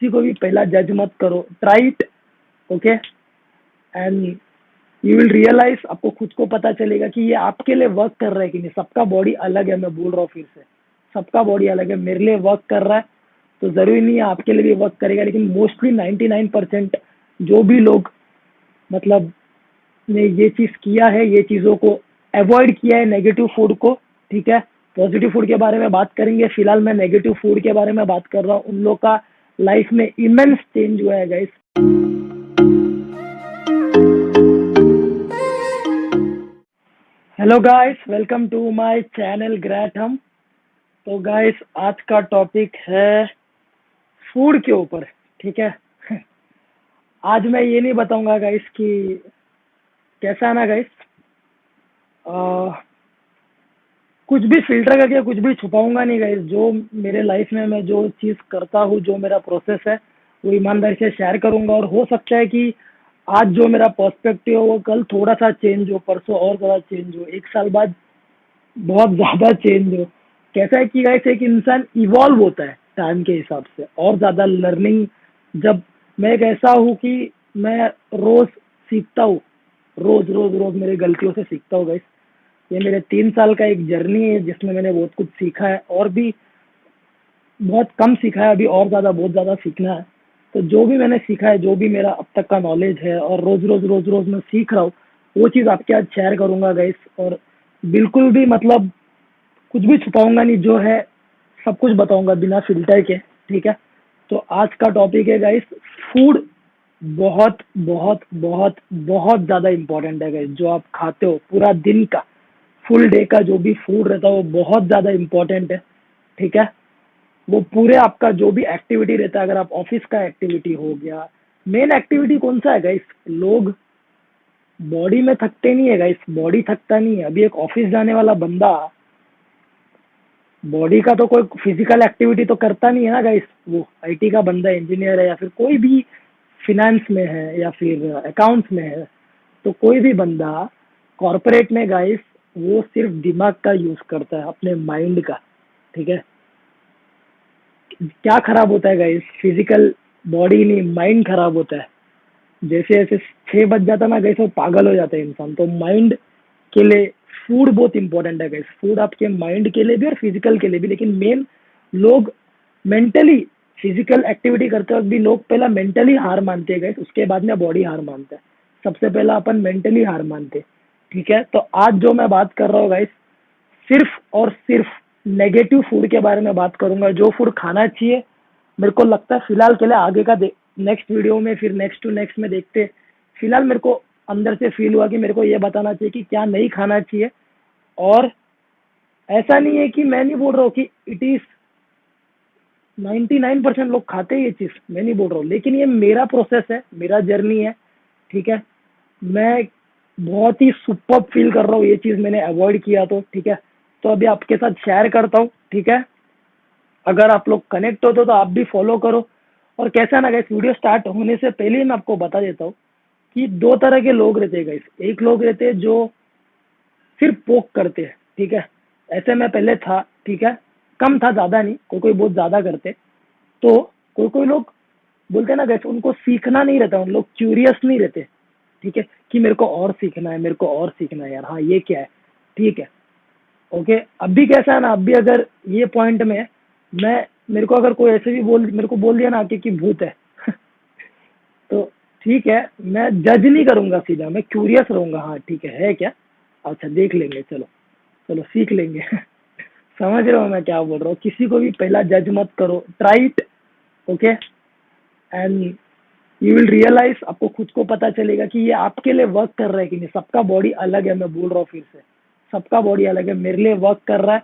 किसी को भी पहला जज मत करो. Try it okay and you will realise आपको खुद को पता चलेगा कि ये आपके लिए वर्क कर रहा है कि नहीं. सबका बॉडी अलग है, मैं बोल रहा हूँ फिर से. सबका बॉडी अलग है, मेरे लिए वर्क कर रहा है. तो ज़रूरी नहीं है, आपके लिए भी वर्क करेगा, लेकिन मोस्टली 99 परसेंट जो भी लोग मतलब ने ये चीज़ किया है, ये चीज़ों को अवॉइड किया है नेगेटिव फ़ूड को, ठीक है? पॉजिटिव फ़ूड के बारे में बात करेंगे. फ़िलहाल मैं नेगेटिव फ़ूड के बारे में बात कर रहा हूँ. उन लोग का लाइफ में इमेंस चेंज हुआ है guys hello guys welcome to my channel great हम तो गाइस आज का टॉपिक है फ़ूड के ऊपर, ठीक है? आज मैं ये नहीं बताऊँगा गाइस कि कैसा है ना गाइस कुछ भी फ़िल्टर करके, कुछ भी छुपाऊँगा नहीं गाइस जो मेरे लाइफ में मैं जो चीज़ करता हूँ, जो मेरा प्रोसेस है, वो ईमानदारी से शेयर करूँगा और हो सकता है कि आज जो मेरा पर्सपेक्टिव हो, वो कल थोड़ा सा चेंज हो, परसों और ज़्यादा चेंज हो, एक साल बाद बहुत ज़्यादा चेंज हो. कैसा है कि गाइस एक इंसान इवॉल्व होता है टाइम के हिसाब से और ज़्यादा लर्निंग जब मैं एक ऐसा हूँ कि मैं रोज़ सीखता हूँ, रोज़ रोज़ रोज़ मेरी गलतियों से सीखता हूँ गाइस ये मेरे तीन साल का एक जर्नी है, जिसमें मैंने बहुत कुछ सीखा है और भी बहुत कम सीखा है, अभी और ज़्यादा, बहुत ज़्यादा सीखना है। तो जो भी मैंने सीखा है, जो भी मेरा अब तक का नॉलेज है और रोज़ रोज़ रोज़ रोज़ मैं सीख रहा हूँ, वो चीज़ आपके आज शेयर करूँगा गाइस और बिल्कुल भी मतलब कुछ भी छुपाऊँगा नहीं, जो है सब कुछ बताऊँगा बिना फ़िल्टर के, ठीक है? तो आज का टॉपिक है गाइस फ़ूड बहुत बहुत बहुत बहुत ज़्यादा इम्पोर्टेंट है गाइस जो आप खाते हो पूरा दिन का। फुल डे का जो भी फ़ूड रहता है, वो बहुत ज़्यादा इम्पोर्टेंट है, ठीक है? वो पूरे आपका जो भी एक्टिविटी रहता है, अगर आप ऑफ़िस का एक्टिविटी हो गया मेन एक्टिविटी कौन सा है गाइस लोग बॉडी में थकते नहीं है गाइस बॉडी थकता नहीं है। अभी एक ऑफ़िस जाने वाला बंदा बॉडी का तो कोई फ़िज़िकल एक्टिविटी तो करता नहीं है ना गाइस वो आईटी का बंदा इंजीनियर है या फिर कोई भी फिनेंस में है या फिर अकाउंट्स में है तो कोई भी बंदा कॉरपोरेट में गाइस वो सिर्फ़ दिमाग का यूज़ करता है, अपने माइंड का, ठीक है? क्या खराब होता है गाइस फ़िज़िकल बॉडी नहीं माइंड खराब होता है। जैसे जैसे छः बज जाता ना गाइस वो पागल हो जाता है इंसान। तो माइंड के लिए फ़ूड बहुत इंपॉर्टेंट है गैस फ़ूड आपके माइंड के लिए भी और फ़िज़िकल के लिए भी। लेकिन मेन लोग मेंटली फ़िज़िकल एक्टिविटी करते वक्त भी लोग पहला मेंटली हार मानते हैं गैस उसके बाद में बॉडी हार मानता है। सबसे पहला अपन मेंटली हार मानते ठीक है? तो आज जो मैं बात कर रहा हूँ गाइस सिर्फ़ और सिर्फ़ नेगेटिव फ़ूड के बारे में बात करूँगा। जो फ़ूड खाना चाहिए, मेरे को लगता है फ़िलहाल के लिए आगे का नेक्स्ट वीडियो में, फिर नेक्स्ट टू नेक्स्ट में देखते। फ़िलहाल मेरे को अंदर से फील हुआ कि मेरे को ये बताना चाहिए कि क्या नहीं खाना चाहिए। और ऐसा नहीं है कि मैं नहीं बोल रहा हूँ कि it is ninety nine percent लोग खाते हैं ये चीज़। मैं नहीं बोल रहा हूँ। लेकिन ये मेरा प्रोसेस है, मेरा जर्नी है, ठीक है? मैं बहुत ही सुपर फील कर रहा हूँ, ये चीज़ मैंने अवॉइड किया तो ठीक है? तो अभी आपके साथ शेयर करता हूँ, ठीक है? अगर आप लोग कनेक्ट होते हो तो आप भी फॉलो करो। और कैसा ना इस वीडियो स्टार्ट होने से पहले ही मैं आपको बता देता हूँ कि दो तरह के लोग रहते हैं गाइस एक लोग रहते हैं जो सिर्फ़ पोक करते हैं, ठीक है? ऐसे मैं पहले था, ठीक है? कम था, ज़्यादा नहीं कोई कोई बहुत ज़्यादा करते तो कोई कोई लोग, बोलते ना गैस उनको सीखना नहीं रहता, उन लोग क्यूरियस नहीं रहते। ठीक है, कि मेरे को और सीखना है, मेरे को और सीखना है यार। हाँ ये क्या है? ठीक है। ओके अब भी कैसा है ना, अब भी अगर ये पॉइंट में मैं, मेरे को अगर कोई ऐसे भी बोल, मेरे को बोल दिया ना आके कि भूत है तो ठीक है, मैं जज नहीं करूँगा सीधा, मैं क्यूरियस रहूँगा। हाँ ठीक है है क्या? अच्छा देख लेंगे, चलो। चलो, सीख लेंगे। समझ रहे हो मैं क्या बोल रहा हूँ? किसी को भी पहला जज मत करो। Try it okay and you will realise आपको खुद को पता चलेगा कि ये आपके लिए वर्क कर रहा है कि नहीं। सबका बॉडी अलग है, मैं बोल रहा हूँ फिर से। सबका बॉडी अलग है, मेरे लिए वर्क कर रहा है।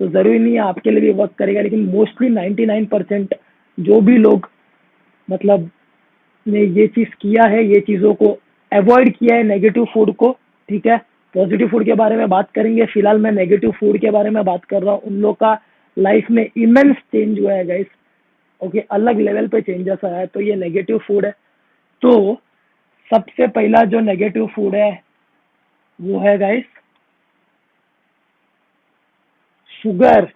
तो ज़रूरी नहीं है आपके लिए भी वर्क करेगा, लेकिन मोस्टली नाइन्टी नाइन परसेंट जो भी लोग मतलब ने ये चीज़ किया है, ये चीज़ों को अवॉइड किया है नेगेटिव फ़ूड को, ठीक है? पॉजिटिव फ़ूड के बारे में बात करेंगे। फ़िलहाल मैं नेगेटिव फ़ूड के बारे में बात कर रहा हूँ। उन लोग का लाइफ में इमेंस चेंज हुआ है गाइस ओके अलग लेवल पे चेंजेस आया है तो ये नेगेटिव फ़ूड है। तो सबसे पहला जो नेगेटिव फ़ूड है, वो है गाइस शुगर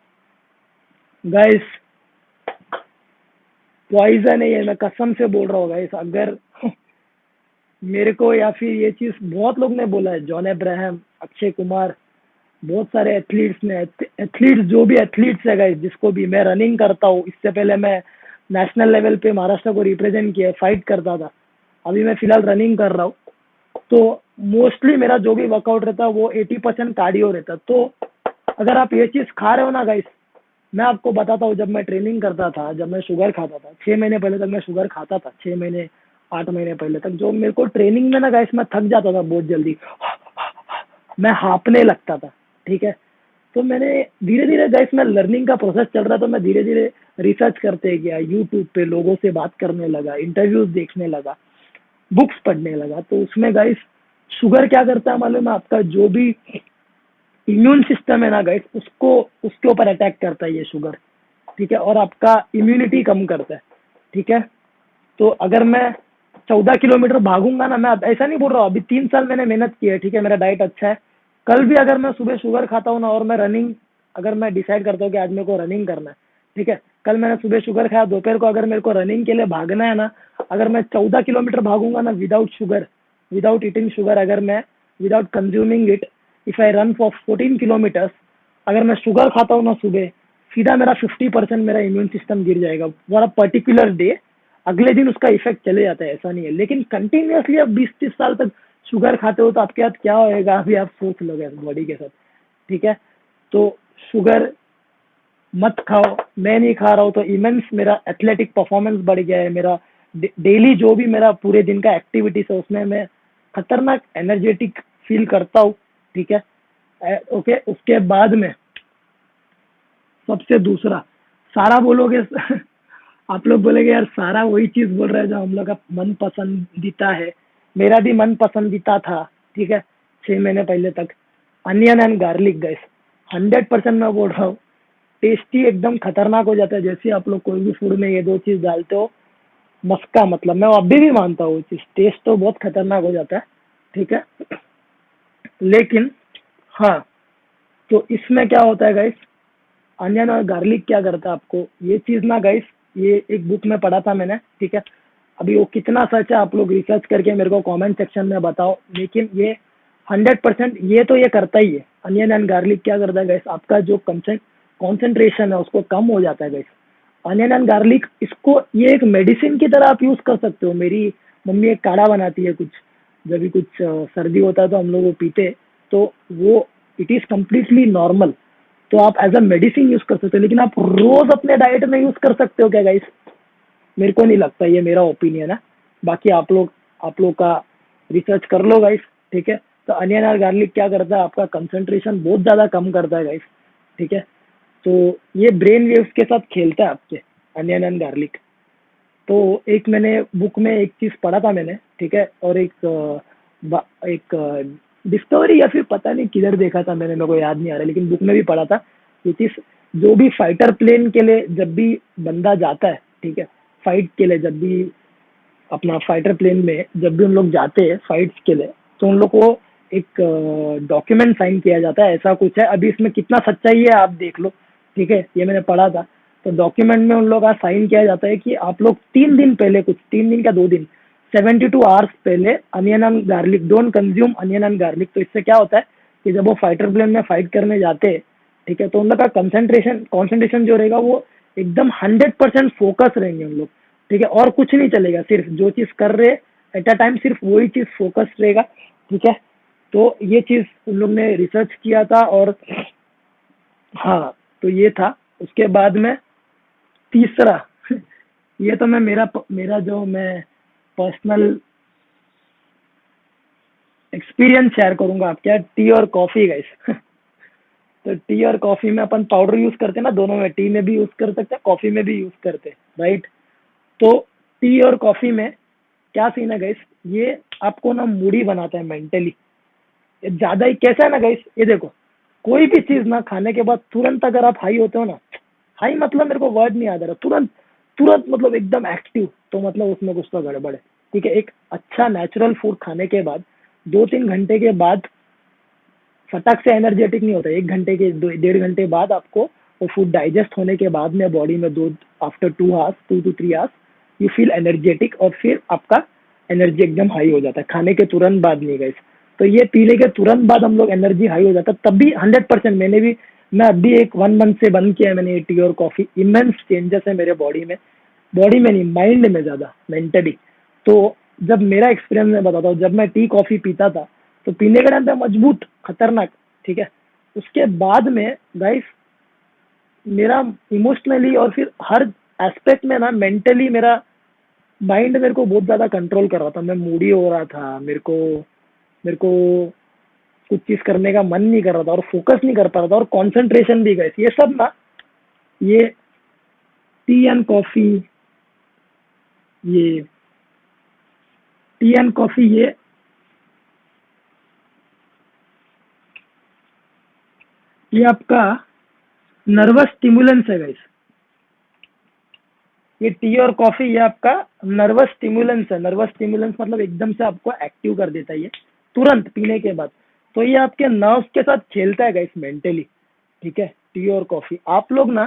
गाइस पॉइजन है ये, मैं कसम से बोल रहा हूँ गाइस अगर मेरे को या फिर ये चीज़ बहुत लोग ने बोला है जॉन अब्राहम अक्षय कुमार बहुत सारे एथलीट्स ने एथलीट्स जो भी एथलीट्स है गाइस जिसको भी मैं रनिंग करता हूँ, इससे पहले मैं नेशनल लेवल पे महाराष्ट्र को रिप्रेजेंट किया फाइट करता था। अभी मैं फ़िलहाल रनिंग कर रहा हूँ। तो मोस्टली मेरा जो भी वर्कआउट रहता है वो एटी परसेंट कार्डियो रहता। तो अगर आप ये चीज़ खा रहे हो ना गाइस मैं आपको बताता हूँ, जब मैं ट्रेनिंग करता था, जब मैं शुगर खाता था छः महीने पहले तक मैं शुगर खाता था छः महीने, आठ महीने पहले तक। जो मेरे को ट्रेनिंग में ना गाइस मैं थक जाता था बहुत जल्दी। मैं हाँपने लगता था। ठीक है? तो मैंने धीरे धीरे गाइस मैं लर्निंग का प्रोसेस चल रहा था, मैं धीरे धीरे रिसर्च करते गया यूट्यूब पे लोगों से बात करने लगा इंटरव्यूज़ देखने लगा बुक्स पढ़ने लगा। तो उसमें गाइस शुगर क्या करता है मालूम है आपका? जो भी इम्यून सिस्टम है ना गाइस उसको, उसके ऊपर अटैक करता है ये शुगर ठीक है? और आपका इम्यूनिटी कम करता है। ठीक है? तो अगर मैं चौदह किलोमीटर भागूँगा ना, मैं ऐसा नहीं बोल रहा हूँ, अभी तीन साल मैंने मेहनत की है, ठीक है? मेरा डाइट अच्छा है। कल भी अगर मैं सुबह शुगर खाता हूँ ना और मैं रनिंग अगर मैं डिसाइड करता हूँ कि आज मेरे को रनिंग करना है, ठीक है? कल मैंने सुबह शुगर खाया, दोपहर को अगर मेरे को रनिंग के लिए भागना है ना, अगर मैं चौदह किलोमीटर भागूँगा ना without sugar without eating sugar अगर मैं without consuming it if I run for fourteen kilometres अगर मैं शुगर खाता हूँ ना सुबह, सीधा मेरा फिफ्टी परसेंट मेरा इम्यून सिस्टम गिर जाएगा। फॉर अ पर्टिकुलर डे अगले दिन उसका इफ़ेक्ट चले जाता है, ऐसा नहीं है। लेकिन कंटिन्यूसली आप बीस तीस साल तक शुगर खाते हो तो आपके साथ क्या होएगा? अभी आप सोच लो बॉडी के साथ, ठीक है? तो शुगर मत खाओ। मैं नहीं खा रहा हूँ तो इमेंस मेरा एथलेटिक परफॉर्मेंस बढ़ गया है। मेरा डेली जो भी मेरा पूरे दिन का एक्टिविटीज़ है, उसमें मैं खतरनाक एनर्जेटिक फील करता हूँ, ठीक है? ओके उसके बाद में सबसे दूसरा, सारा बोलोगे आप लोग बोलेंगे, यार, सारा वही चीज़ बोल रहा है जो हम लोग का मन पसंदीदा है। मेरा भी मन पसंदीदा था, ठीक है? छह महीने पहले तक। Onion and garlic gas hundred percent मैं बोल रहा हूँ। टेस्टी एकदम खतरनाक हो जाता है, जैसे आप लोग कोई भी फ़ूड में ये दो चीज़ डालते हो। मस्का मतलब मैं अभी भी मानता हूँ चीज़ टेस्ट तो बहुत खतरनाक हो जाता है, ठीक है? लेकिन हाँ तो इसमें क्या होता है गाइस अनियन और गार्लिक क्या करता है आपको? ये चीज़ ना गाइस ये एक बुक में पढ़ा था मैंने, ठीक है? अभी वो कितना सच है, आप लोग रिसर्च करके मेरे को कमेंट सेक्शन में बताओ। लेकिन ये हंड्रेड परसेंट ये तो ये करता ही है। अनियन एंड गार्लिक क्या करता है गैस आपका जो कंसेंट कॉन्सेंट्रेशन है, उसको कम हो जाता है गैस अनियन एंड गार्लिक इसको ये एक मेडिसिन की तरह आप यूज़ कर सकते हो। मेरी मम्मी एक काढ़ा बनाती है कुछ, जब भी कुछ सर्दी होता है तो हम लोग वो पीते। तो वो इट इज़ कम्प्लीटली नॉर्मल तो आप एज अ मेडिसिन यूज़ कर सकते हो। लेकिन आप रोज अपने डाइट में यूज़ कर सकते हो क्या गाइस मेरे को नहीं लगता, ये मेरा ओपिनियन है। बाकी आप लोग आप लोग का रिसर्च कर लो गाइस ठीक है? तो अनियन और गार्लिक क्या करता है? आपका कंसंट्रेशन बहुत ज़्यादा कम करता है गाइस ठीक है? तो ये ब्रेन वेव्स के साथ खेलता है आपके अनियन एंड गार्लिक तो एक मैंने बुक में एक चीज़ पढ़ा था मैंने, ठीक है? और एक एक डिस्कवरी या फिर पता नहीं किधर देखा था मैंने, मेरे को याद नहीं आ रहा, लेकिन बुक में भी पढ़ा था ये चीज़ जो भी फाइटर प्लेन के लिए जब भी बंदा जाता है, ठीक है? फाइट के लिए जब भी अपना फाइटर प्लेन में जब भी उन लोग जाते हैं फाइट्स के लिए तो उन लोग को एक डॉक्यूमेंट साइन किया जाता है, ऐसा कुछ है। अभी इसमें कितना सच्चाई है आप देख लो, ठीक है? ये मैंने पढ़ा था। तो डॉक्यूमेंट में उन लोग का साइन किया जाता है कि आप लोग तीन दिन पहले, कुछ तीन दिन का दो दिन सेवेंटी टू आवर्स पहले onion and garlic don't consume onion and garlic तो इससे क्या होता है कि जब वो फाइटर प्लेन में फाइट करने जाते हैं, ठीक है? तो उन लोग का कंसेंट्रेशन कॉन्सेंट्रेशन जो रहेगा वो एकदम हंड्रेड परसेंट फोकस रहेंगे उन लोग। ठीक है, और कुछ नहीं चलेगा, सिर्फ़ जो चीज़ कर रहे एट अ टाइम सिर्फ़ वही चीज़ फोकस रहेगा, ठीक है? तो ये चीज़ उन लोग ने रिसर्च किया था और हाँ तो ये था। उसके बाद में तीसरा, ये तो मैं, मेरा मेरा जो मैं पर्सनल एक्सपीरियंस शेयर करूँगा आप क्या टी और कॉफ़ी गाइस तो टी और कॉफ़ी में अपन पाउडर यूज़ करते हैं ना, दोनों में टी में भी यूज़ कर सकते हैं कॉफ़ी में भी यूज़ करते हैं राइट तो टी और कॉफ़ी में क्या सीन है गाइस ये आपको ना मूडी बनाता है मेंटली ज़्यादा ही कैसा है ना गाइस ये देखो, कोई भी चीज़ ना खाने के बाद तुरंत अगर आप हाई होते हो ना हाई मतलब मेरे को वर्ड नहीं आ रहा, तुरंत तुरंत मतलब एकदम एक्टिव तो मतलब उसमें कुछ तो गड़बड़ है। ठीक है, एक अच्छा नेचुरल फ़ूड खाने के बाद दो तीन घंटे के बाद फटाक से एनर्जेटिक नहीं होता। एक घंटे के डेढ़ घंटे बाद आपको वो फ़ूड डाइजेस्ट होने के बाद में बॉडी में दो after two hours two two three hours you feel energetic और फिर आपका एनर्जी एकदम हाई हो जाता है। खाने के तुरंत बाद नहीं गई तो ये पीने के तुरंत बाद हम लोग एनर्जी हाई हो जाता है। तब भी हंड्रेड परसेंट मैंने भी, मैं अभी एक वन मंथ से बंद किया है मैंने टी और कॉफ़ी इमेंस चेंजेस है मेरे बॉडी में। बॉडी में नहीं माइंड में ज़्यादा मेंटली तो जब मेरा एक्सपीरियंस मैं बताता हूँ, जब मैं टी कॉफ़ी पीता था तो पीने का पे मज़बूत, खतरनाक, ठीक है? उसके बाद में गाइस मेरा इमोशनली और फिर हर एस्पेक्ट में ना मेंटली मेरा माइंड मेरे को बहुत ज़्यादा कंट्रोल कर रहा था। मैं मूडी हो रहा था, मेरे को मेरे को कुछ चीज़ करने का मन नहीं कर रहा था और फोकस नहीं कर पा रहा था और कंसंट्रेशन भी गए ये सब ना, ये टी एंड कॉफ़ी ये टी एंड कॉफ़ी ये ये आपका नर्वस स्टिमुलेंस है गाइस ये टी और कॉफ़ी ये आपका नर्वस स्टिमुलेंस है. नर्वस स्टिमुलेंस मतलब एकदम से आपको एक्टिव कर देता है ये. तुरंत पीने के बाद. तो ये आपके नर्व्स के साथ खेलता है गाइस मेंटली ठीक है? टी और कॉफ़ी आप लोग ना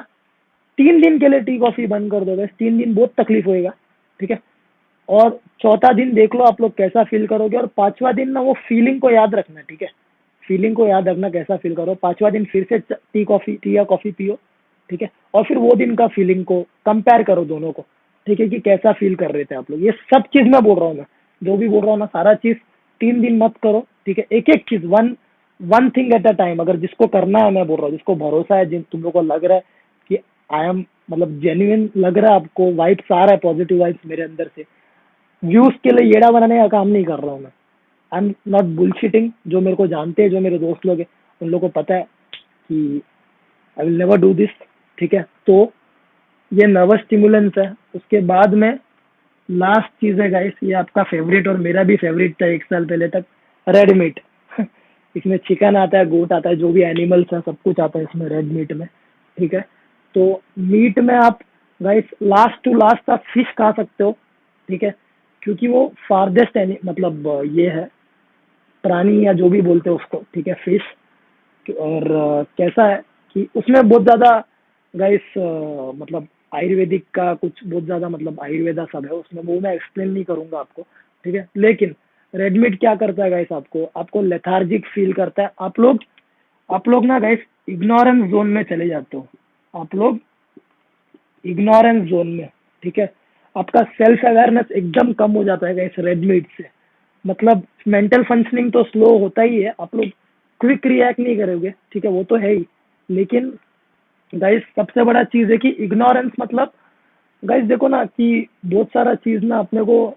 तीन दिन के लिए टी कॉफ़ी बंद कर दो गाइस तीन दिन बहुत तकलीफ़ होएगा. ठीक है? और चौथा दिन देख लो आप लोग कैसा फील करोगे और पांचवा दिन ना वो फीलिंग को याद रखना. ठीक है? फीलिंग को याद रखना कैसा फील करो। पांचवा दिन फिर से टी कॉफ़ी टी या कॉफ़ी पियो, ठीक है? और फिर वो दिन का फीलिंग को कंपेयर करो दोनों को, ठीक है? कि कैसा फील कर रहे थे आप लोग। ये सब चीज़ मैं बोल रहा हूँ मैं जो भी बोल रहा हूँ ना, सारा चीज़ तीन दिन मत करो, ठीक है? एक एक चीज़ one one thing at a time अगर जिसको करना है, मैं बोल रहा हूँ, जिसको भरोसा है, जिन तुम लोग को लग रहा है कि आई एम मतलब जेन्युन लग रहा है आपको वाइब्स आ रहा है पॉजिटिव वाइब्स मेरे अंदर से। व्यूज़ के लिए येड़ा बनाने का काम नहीं कर रहा हूँ मैं। आई एम नॉट बुलशिटिंग जो मेरे को जानते हैं, जो मेरे दोस्त लोग हैं, उन लोगों को पता है कि I will never do this ठीक है? तो ये नर्वस स्टिमुलेंस है। उसके बाद में लास्ट चीज़ है गाइस ये आपका फेवरेट और मेरा भी फेवरेट था एक साल पहले तक रेड मीट इसमें चिकन आता है गोट आता है, जो भी एनिमल्स है, सब कुछ आता है इसमें रेड मीट में, ठीक है? तो मीट में आप गाइस लास्ट टू लास्ट आप फ़िश खा सकते हो, ठीक है? क्योंकि वो फारदेस्ट मतलब ये है प्राणी या जो भी बोलते हैं उसको, ठीक है फ़िश और कैसा है कि उसमें बहुत ज़्यादा गाइस मतलब आयुर्वेदिक का कुछ बहुत ज़्यादा मतलब आयुर्वेदा सब है, उसमें वो मैं एक्सप्लेन नहीं करूँगा आपको, ठीक है। लेकिन रेडमीट क्या करता है गाइस आपको आपको लेथार्जिक फील करता है। आप लोग आप लोग ना गाइस इग्नोरेंस जोन में चले जाते हो। आप लोग इग्नोरेंस जोन में, ठीक है। आपका सेल्फ अवेयरनेस एकदम कम हो जाता है गाइस रेडमीट से। मतलब मेंटल फंक्शनिंग तो स्लो होता ही है। आप लोग क्विक रिएक्ट नहीं करोगे, ठीक है? वो तो है ही। लेकिन गाइस सबसे बड़ा चीज़ है कि इग्नोरेंस मतलब गाइस देखो ना कि बहुत सारा चीज़ ना अपने को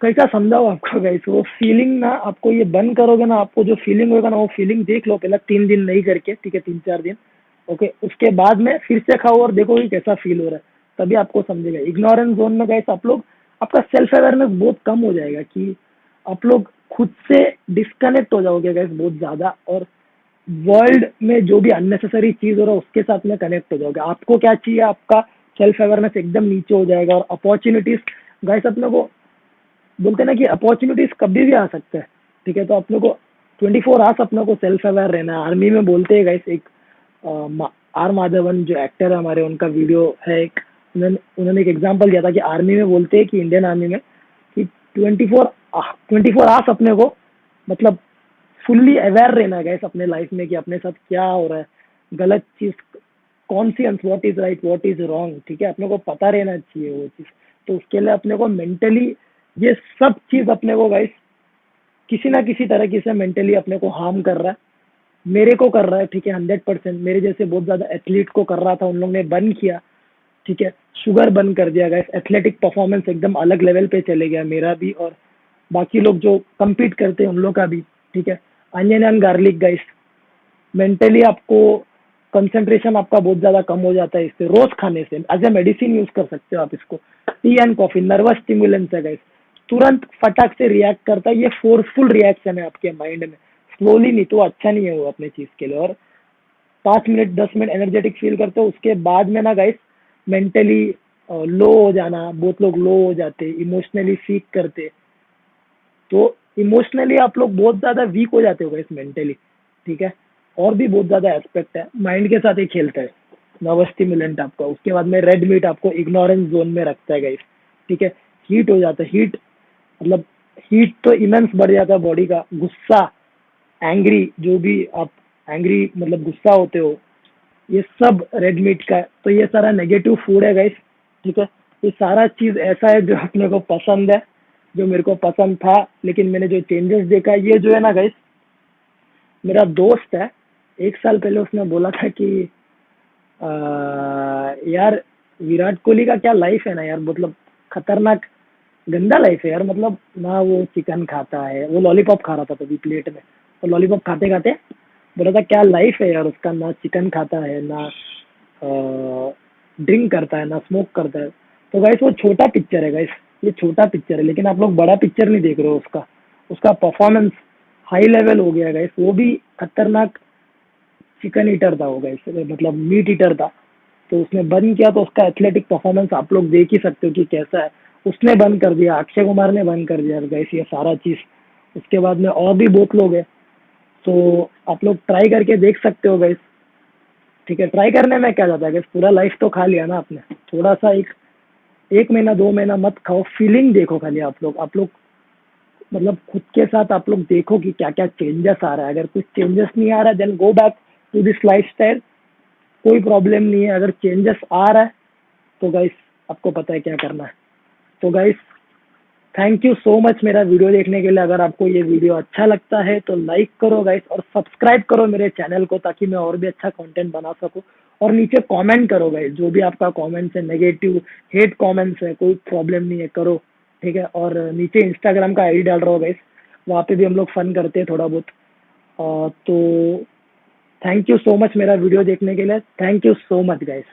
कैसा समझाओ आपको गाइस वो फीलिंग ना आपको ये बंद करोगे ना, आपको जो फीलिंग होगा ना, वो फीलिंग देख लो पहले तीन दिन नहीं करके, ठीक है? तीन चार दिन ओके उसके बाद में फिर से खाओ और देखो कि कैसा फील हो रहा है। तभी आपको समझेगा। इग्नोरेंस जोन में गाइस आप लोग आपका सेल्फ अवेयरनेस बहुत कम हो जाएगा कि आप लोग खुद से डिस्कनेक्ट हो जाओगे गैस बहुत ज़्यादा और वर्ल्ड में जो भी अननेसेसरी चीज़ हो रहा है, उसके साथ में कनेक्ट हो जाओगे। आपको क्या चाहिए? आपका सेल्फ अवेयरनेस एकदम नीचे हो जाएगा और अपॉर्चुनिटीज़ गैस अपने को बोलते ना कि अपॉर्चुनिटीज़ कभी भी आ सकते हैं, ठीक है? तो अपने को ट्वेंटी फोर आवर्स अपने को सेल्फ अवेयर रहना है। आर्मी में बोलते हैं गैस एक आर माधवन जो एक्टर है हमारे, उनका वीडियो है एक उन्होंने एक एग्ज़ाम्पल दिया था कि आर्मी में बोलते हैं कि इंडियन आर्मी में कि twenty four twenty four hours अपने को मतलब फुल्ली अवेयर रहना है गैस अपने लाइफ में कि अपने साथ क्या हो रहा है, गलत चीज़ कौन सी what is right what is wrong ठीक है? अपने को पता रहना चाहिए वो चीज़। तो उसके लिए अपने को मेंटली ये सब चीज़ अपने को गाइस किसी ना किसी तरह से मेंटली अपने को हार्म कर रहा है। मेरे को कर रहा है, ठीक है हंड्रेड परसेंट मेरे जैसे बहुत ज़्यादा एथलीट को कर रहा था, उन लोगों ने बंद किया। ठीक है शुगर बंद कर दिया गया एथलेटिक परफॉर्मेंस एकदम अलग लेवल पे चले गया मेरा भी और बाकी लोग जो कम्पीट करते हैं उन लोग का भी, ठीक है। Onion and garlic guys mentally आपको कंसंट्रेशन आपका बहुत ज़्यादा कम हो जाता है इससे, रोज़ खाने से। एज ए मेडिसिन यूज़ कर सकते हो आप इसको। Tea and coffee nervous stimulants है गाइस तुरंत फटाक से रिएक्ट करता है, ये फोर्सफुल रिएक्शन है आपके माइंड में। स्लोली नहीं तो अच्छा नहीं है वो अपने चीज़ के लिए। और पाँच मिनट दस मिनट एनर्जेटिक फील करते हो, उसके बाद में ना गाइस मेंटली लो हो जाना, बहुत लोग लो हो जाते इमोशनली सीख करते तो इमोशनली आप लोग बहुत ज़्यादा वीक हो जाते हो इस मेंटली ठीक है? और भी बहुत ज़्यादा एस्पेक्ट है। माइंड के साथ ही खेलता है। नर्वस स्टिमुलेंट आपका। उसके बाद में रेड मीट आपको इग्नोरेंस जोन में रखता है गाइस ठीक है? हीट हो जाता है। हीट मतलब हीट तो इमेंस बढ़ जाता है बॉडी का। गुस्सा एंग्री जो भी आप एंग्री मतलब गुस्सा होते हो ये सब रेड मीट का है। तो ये सारा नेगेटिव फ़ूड है गाइस ठीक है? ये सारा चीज़ ऐसा है जो अपने को पसंद है जो मेरे को पसंद था लेकिन मैंने जो चेंजेस देखा ये जो है ना गाइस मेरा दोस्त है एक साल पहले उसने बोला था कि आ, यार विराट कोहली का क्या लाइफ है ना यार मतलब खतरनाक गंदा लाइफ है यार मतलब ना वो चिकन खाता है वो लॉलीपॉप खा रहा था तभी प्लेट में। तो लॉलीपॉप खाते खाते बोला था, क्या लाइफ है यार उसका? ना चिकन खाता है, ना ड्रिंक करता है, ना स्मोक करता है। तो गाइस वो छोटा पिक्चर है गाइस ये छोटा पिक्चर है, लेकिन आप लोग बड़ा पिक्चर नहीं देख रहे हो उसका। उसका परफॉर्मेंस हाई लेवल हो गया गाइस वो भी खतरनाक चिकन ईटर था वो गाइस मतलब मीट ईटर था। तो उसने बंद किया तो उसका एथलेटिक परफॉर्मेंस आप लोग देख ही सकते हो कि कैसा है। उसने बंद कर दिया, अक्षय कुमार ने बंद कर दिया गाइस ये सारा चीज़। उसके बाद में और भी बहुत लोग हैं। तो आप लोग ट्राई करके देख सकते हो गाइस ठीक है ट्राई करने में क्या जाता है गाइस पूरा लाइफ तो खा लिया ना आपने। थोड़ा सा एक एक महीना, दो महीना मत खाओ। फीलिंग देखो खाली आप लोग। आप लोग मतलब खुद के साथ आप लोग देखो कि क्या क्या चेंजेस आ रहा है। अगर कुछ चेंजेस नहीं आ रहा है then go back to this life style कोई प्रॉब्लम नहीं है। अगर चेंजेस आ रहा है तो गाइस आपको पता है क्या करना है। तो guys thank you so much मेरा वीडियो देखने के लिए। अगर आपको ये वीडियो अच्छा लगता है तो लाइक करो गाइस और सब्सक्राइब करो मेरे चैनल को ताकि मैं और भी अच्छा कंटेंट बना सकूँ। और नीचे कमेंट करो गाइस जो भी आपका कमेंट्स है नेगेटिव हेट कमेंट्स है, कोई प्रॉब्लम नहीं है, करो, ठीक है? और नीचे इंस्टाग्राम का आईडी डाल रहा हो गाइस वहाँ पे भी हम लोग फन करते हैं थोड़ा बहुत। तो थैंक यू सो मच मेरा वीडियो देखने के लिए। Thank you so much guys